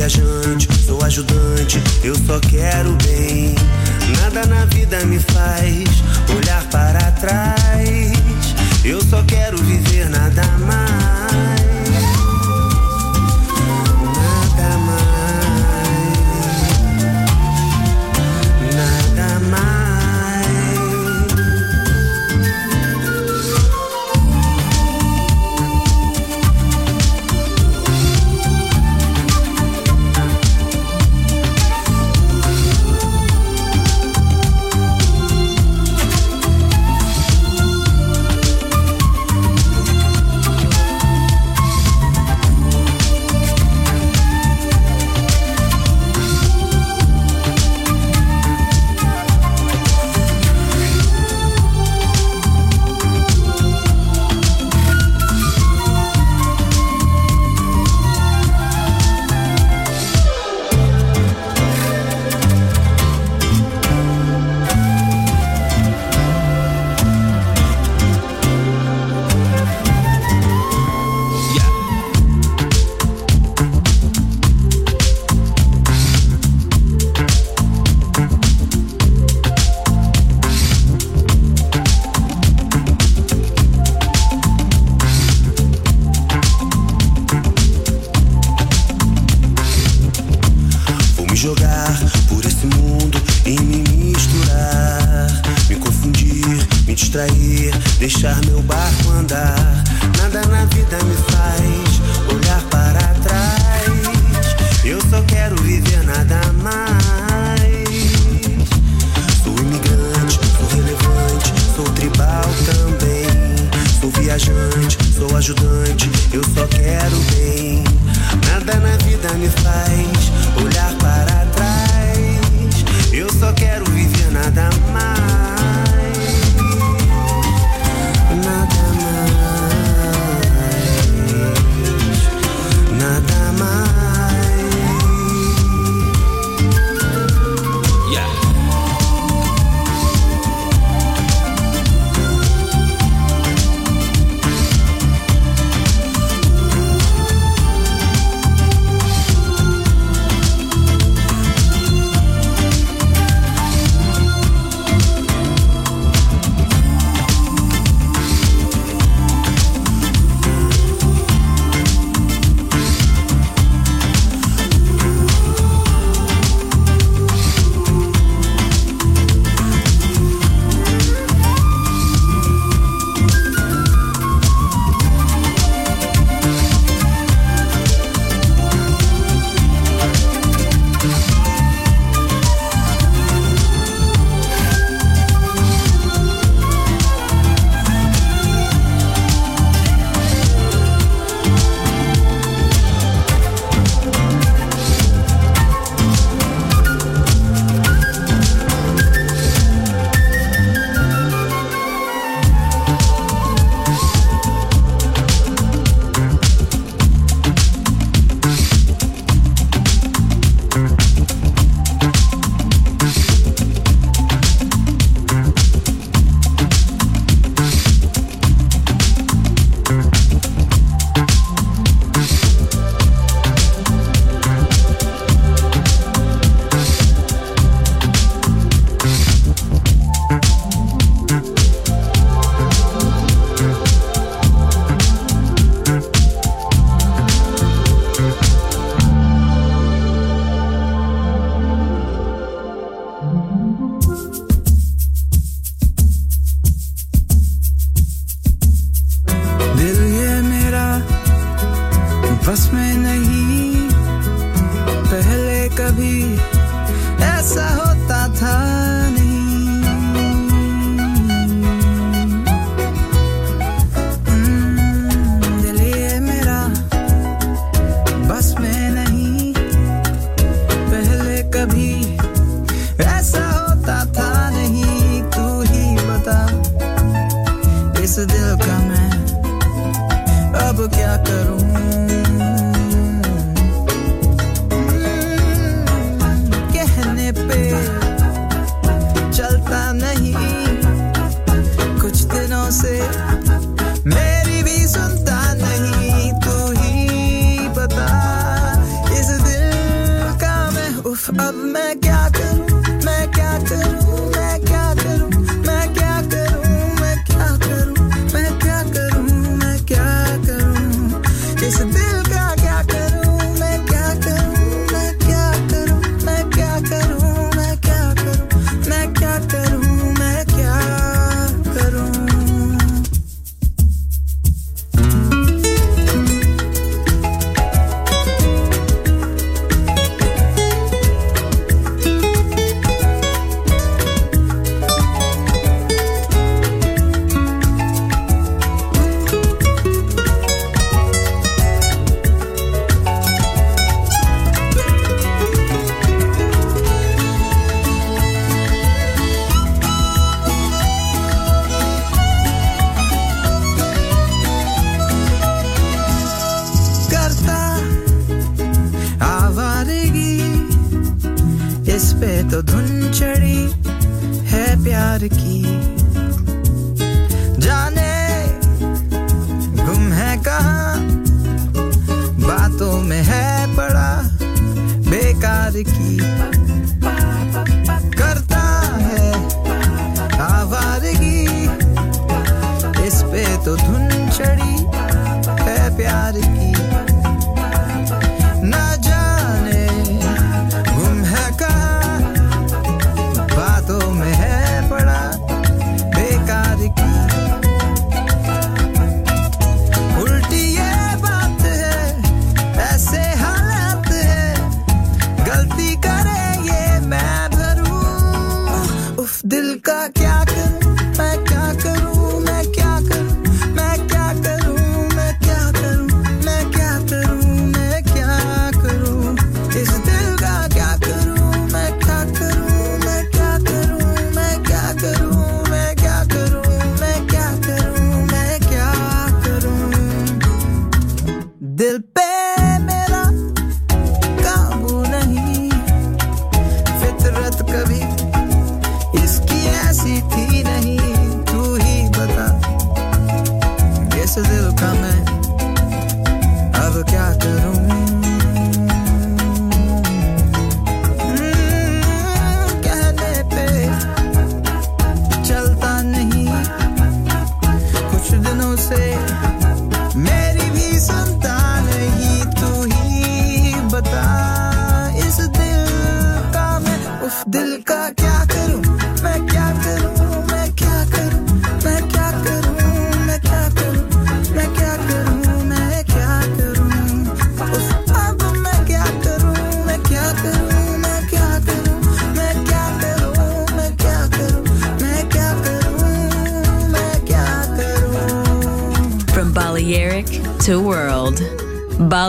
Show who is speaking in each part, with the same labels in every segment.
Speaker 1: viajante, sou ajudante, eu só quero bem. Nada na vida me faz olhar para trás. Eu só quero viver nada mais. Viver nada mais. Sou imigrante, sou relevante, sou tribal também. Sou viajante, sou ajudante, eu só quero bem.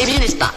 Speaker 2: Eh bien, n'est-ce pas?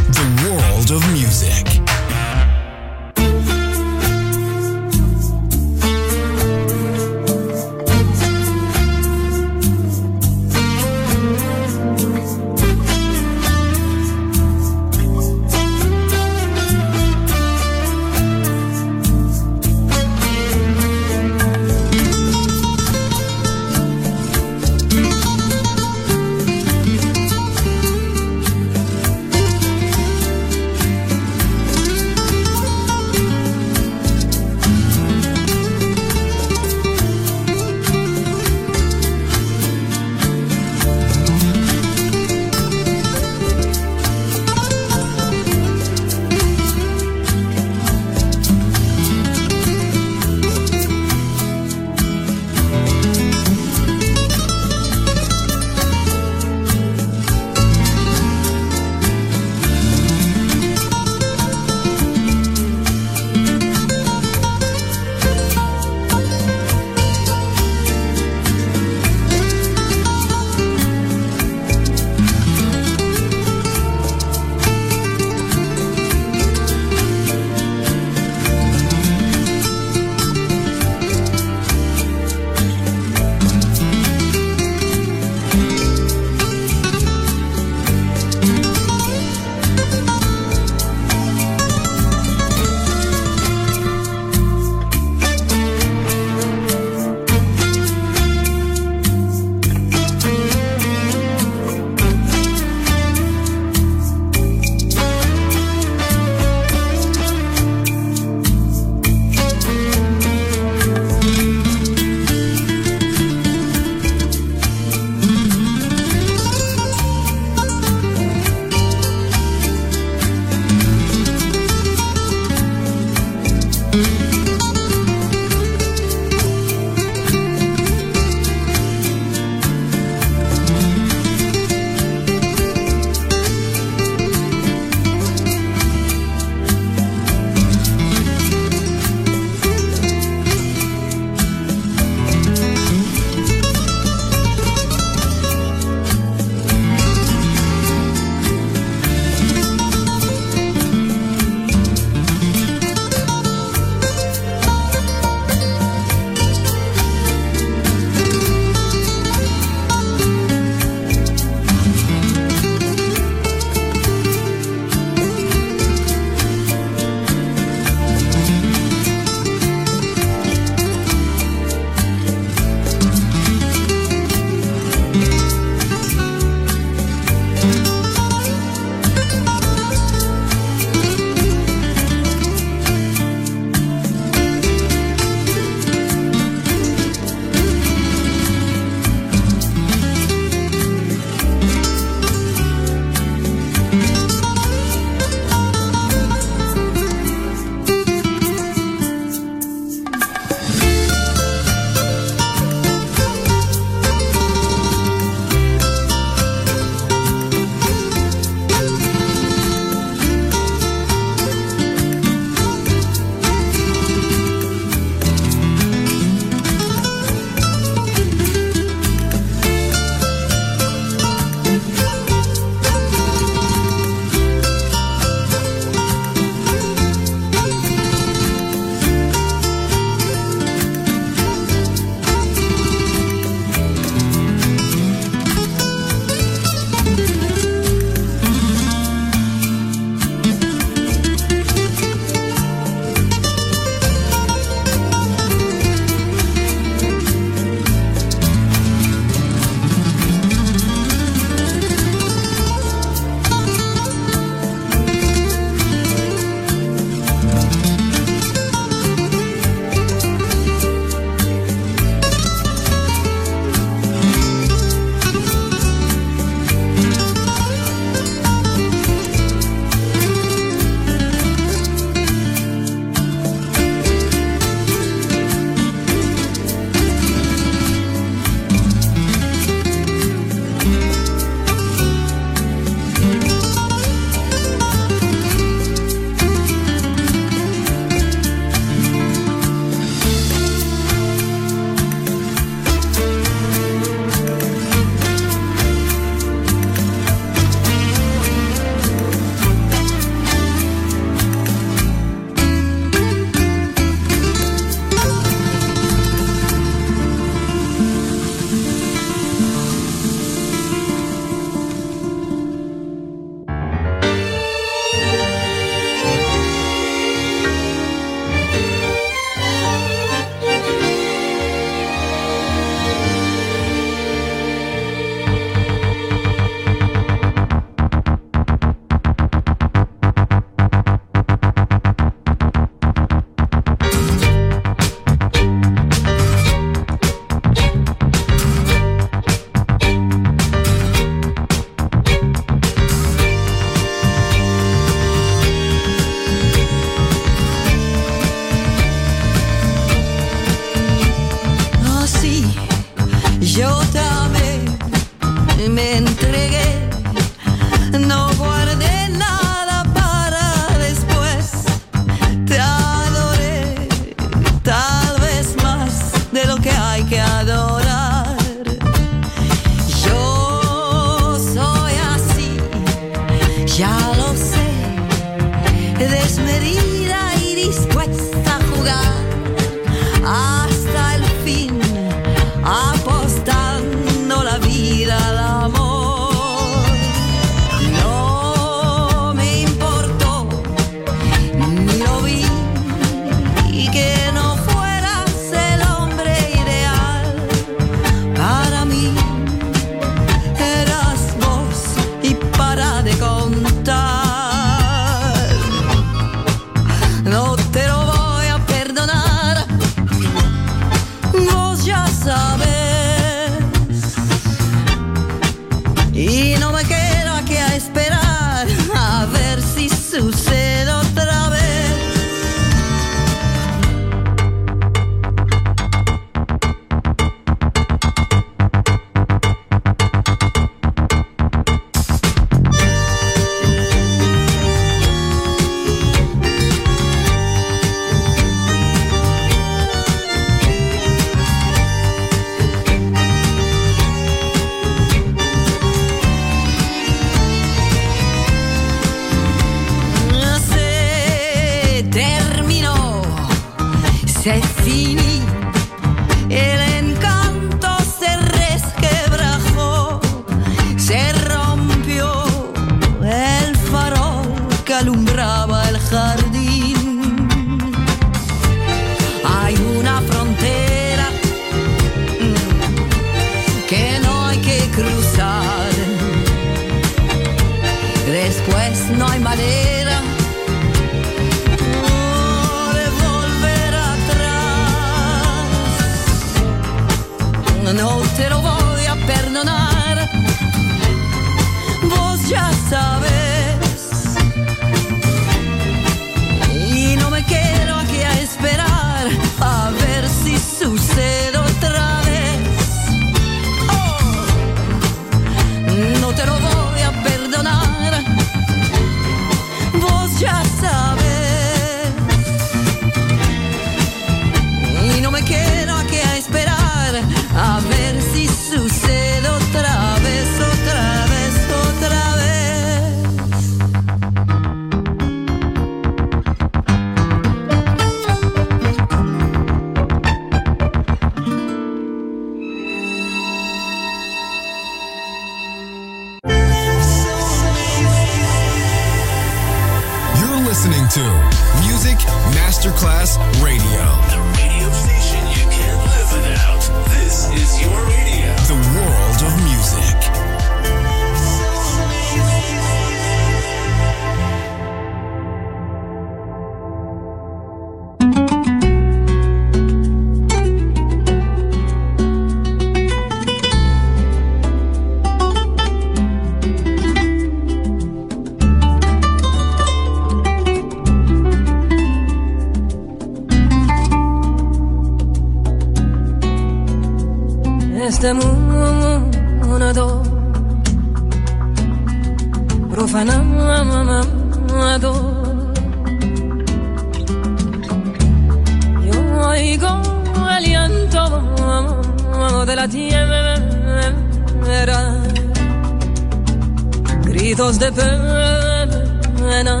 Speaker 2: de pena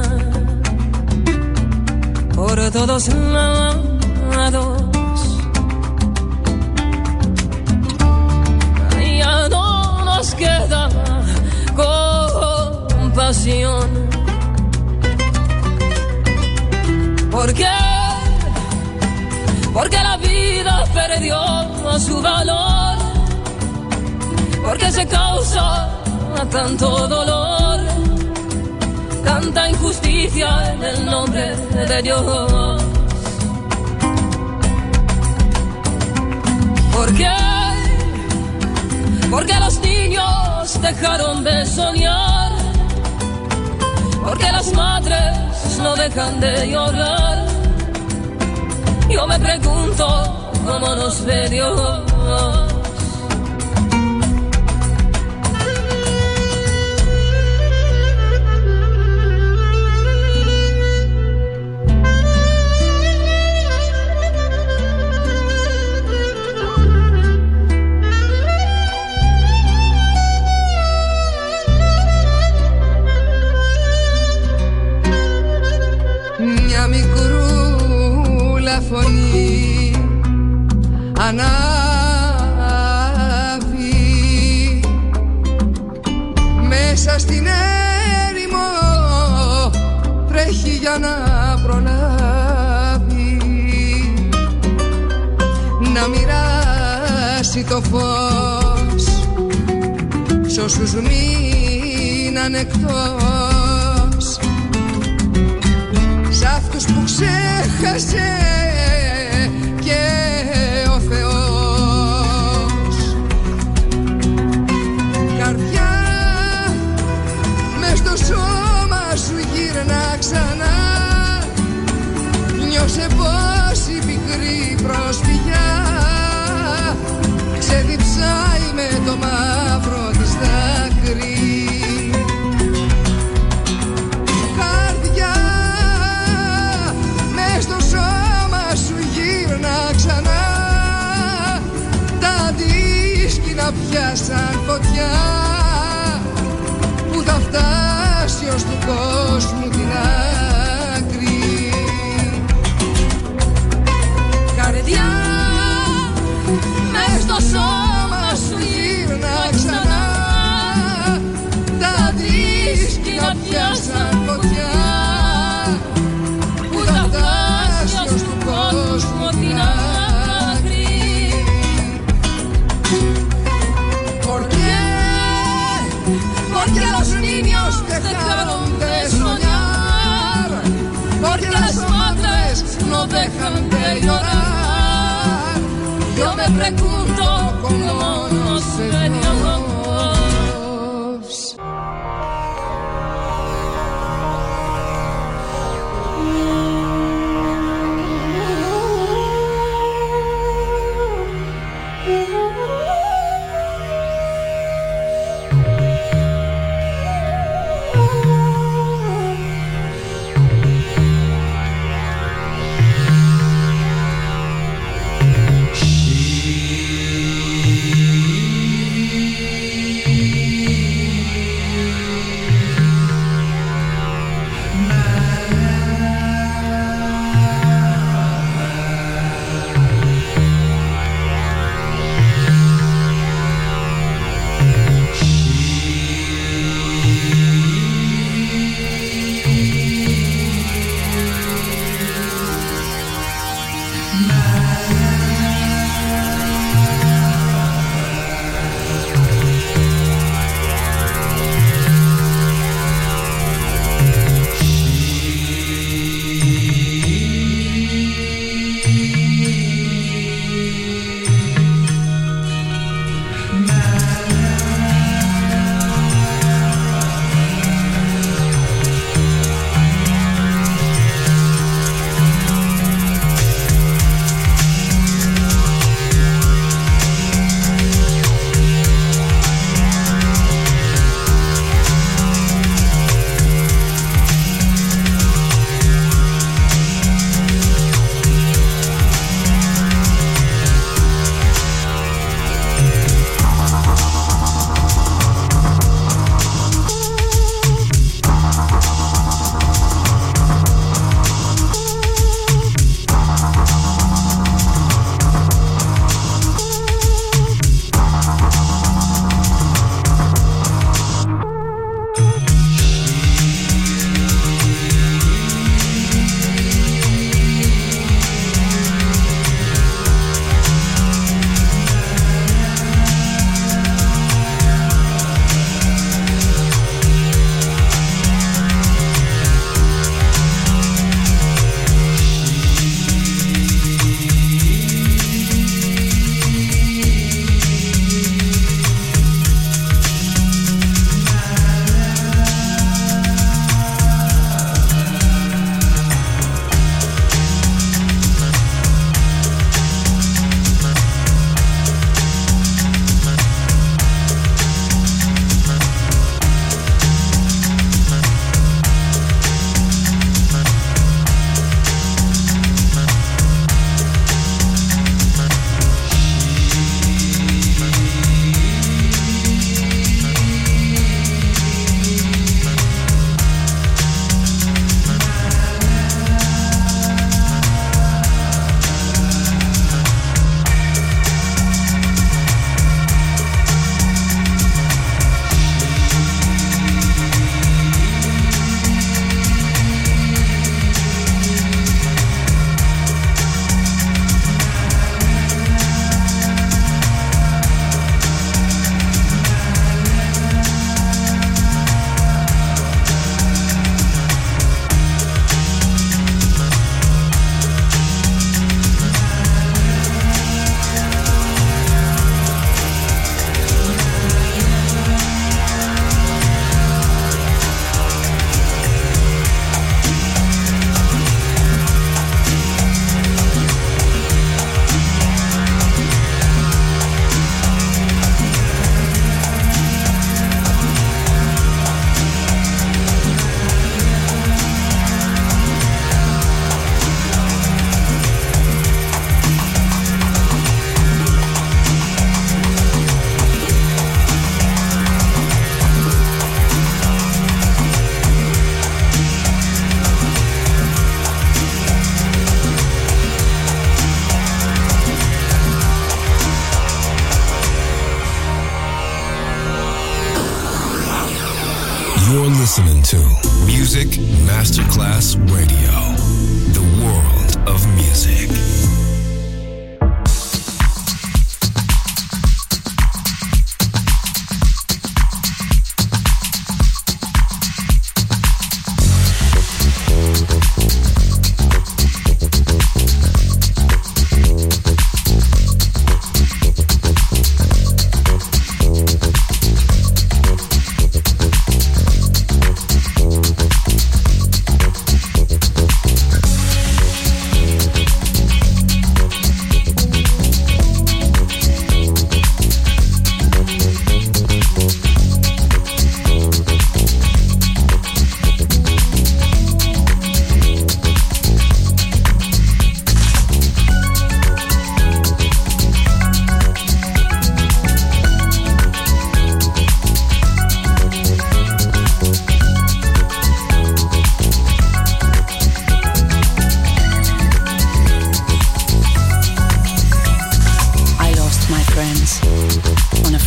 Speaker 2: por todos lados. Ya no nos queda compasión. ¿Por qué? Porque la vida perdió a su valor. Porque se causa tanto dolor, tanta injusticia en el nombre de Dios. ¿Por qué? Porque los niños dejaron de soñar, porque las madres no dejan de llorar. Yo me pregunto cómo nos ve Dios.
Speaker 3: το φως Σ' όσους μείναν εκτός. Σ' αυτούς που ξέχασες του κόσμου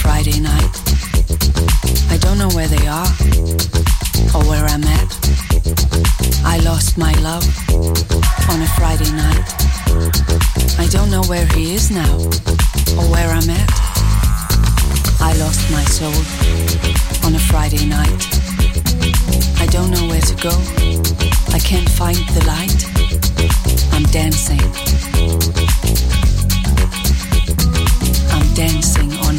Speaker 4: Friday night. I don't know where they are or where I'm at. I lost my love on a Friday night. I don't know where he is now or where I'm at. I lost my soul on a Friday night. I don't know where to go. I can't find the light. I'm dancing. I'm dancing on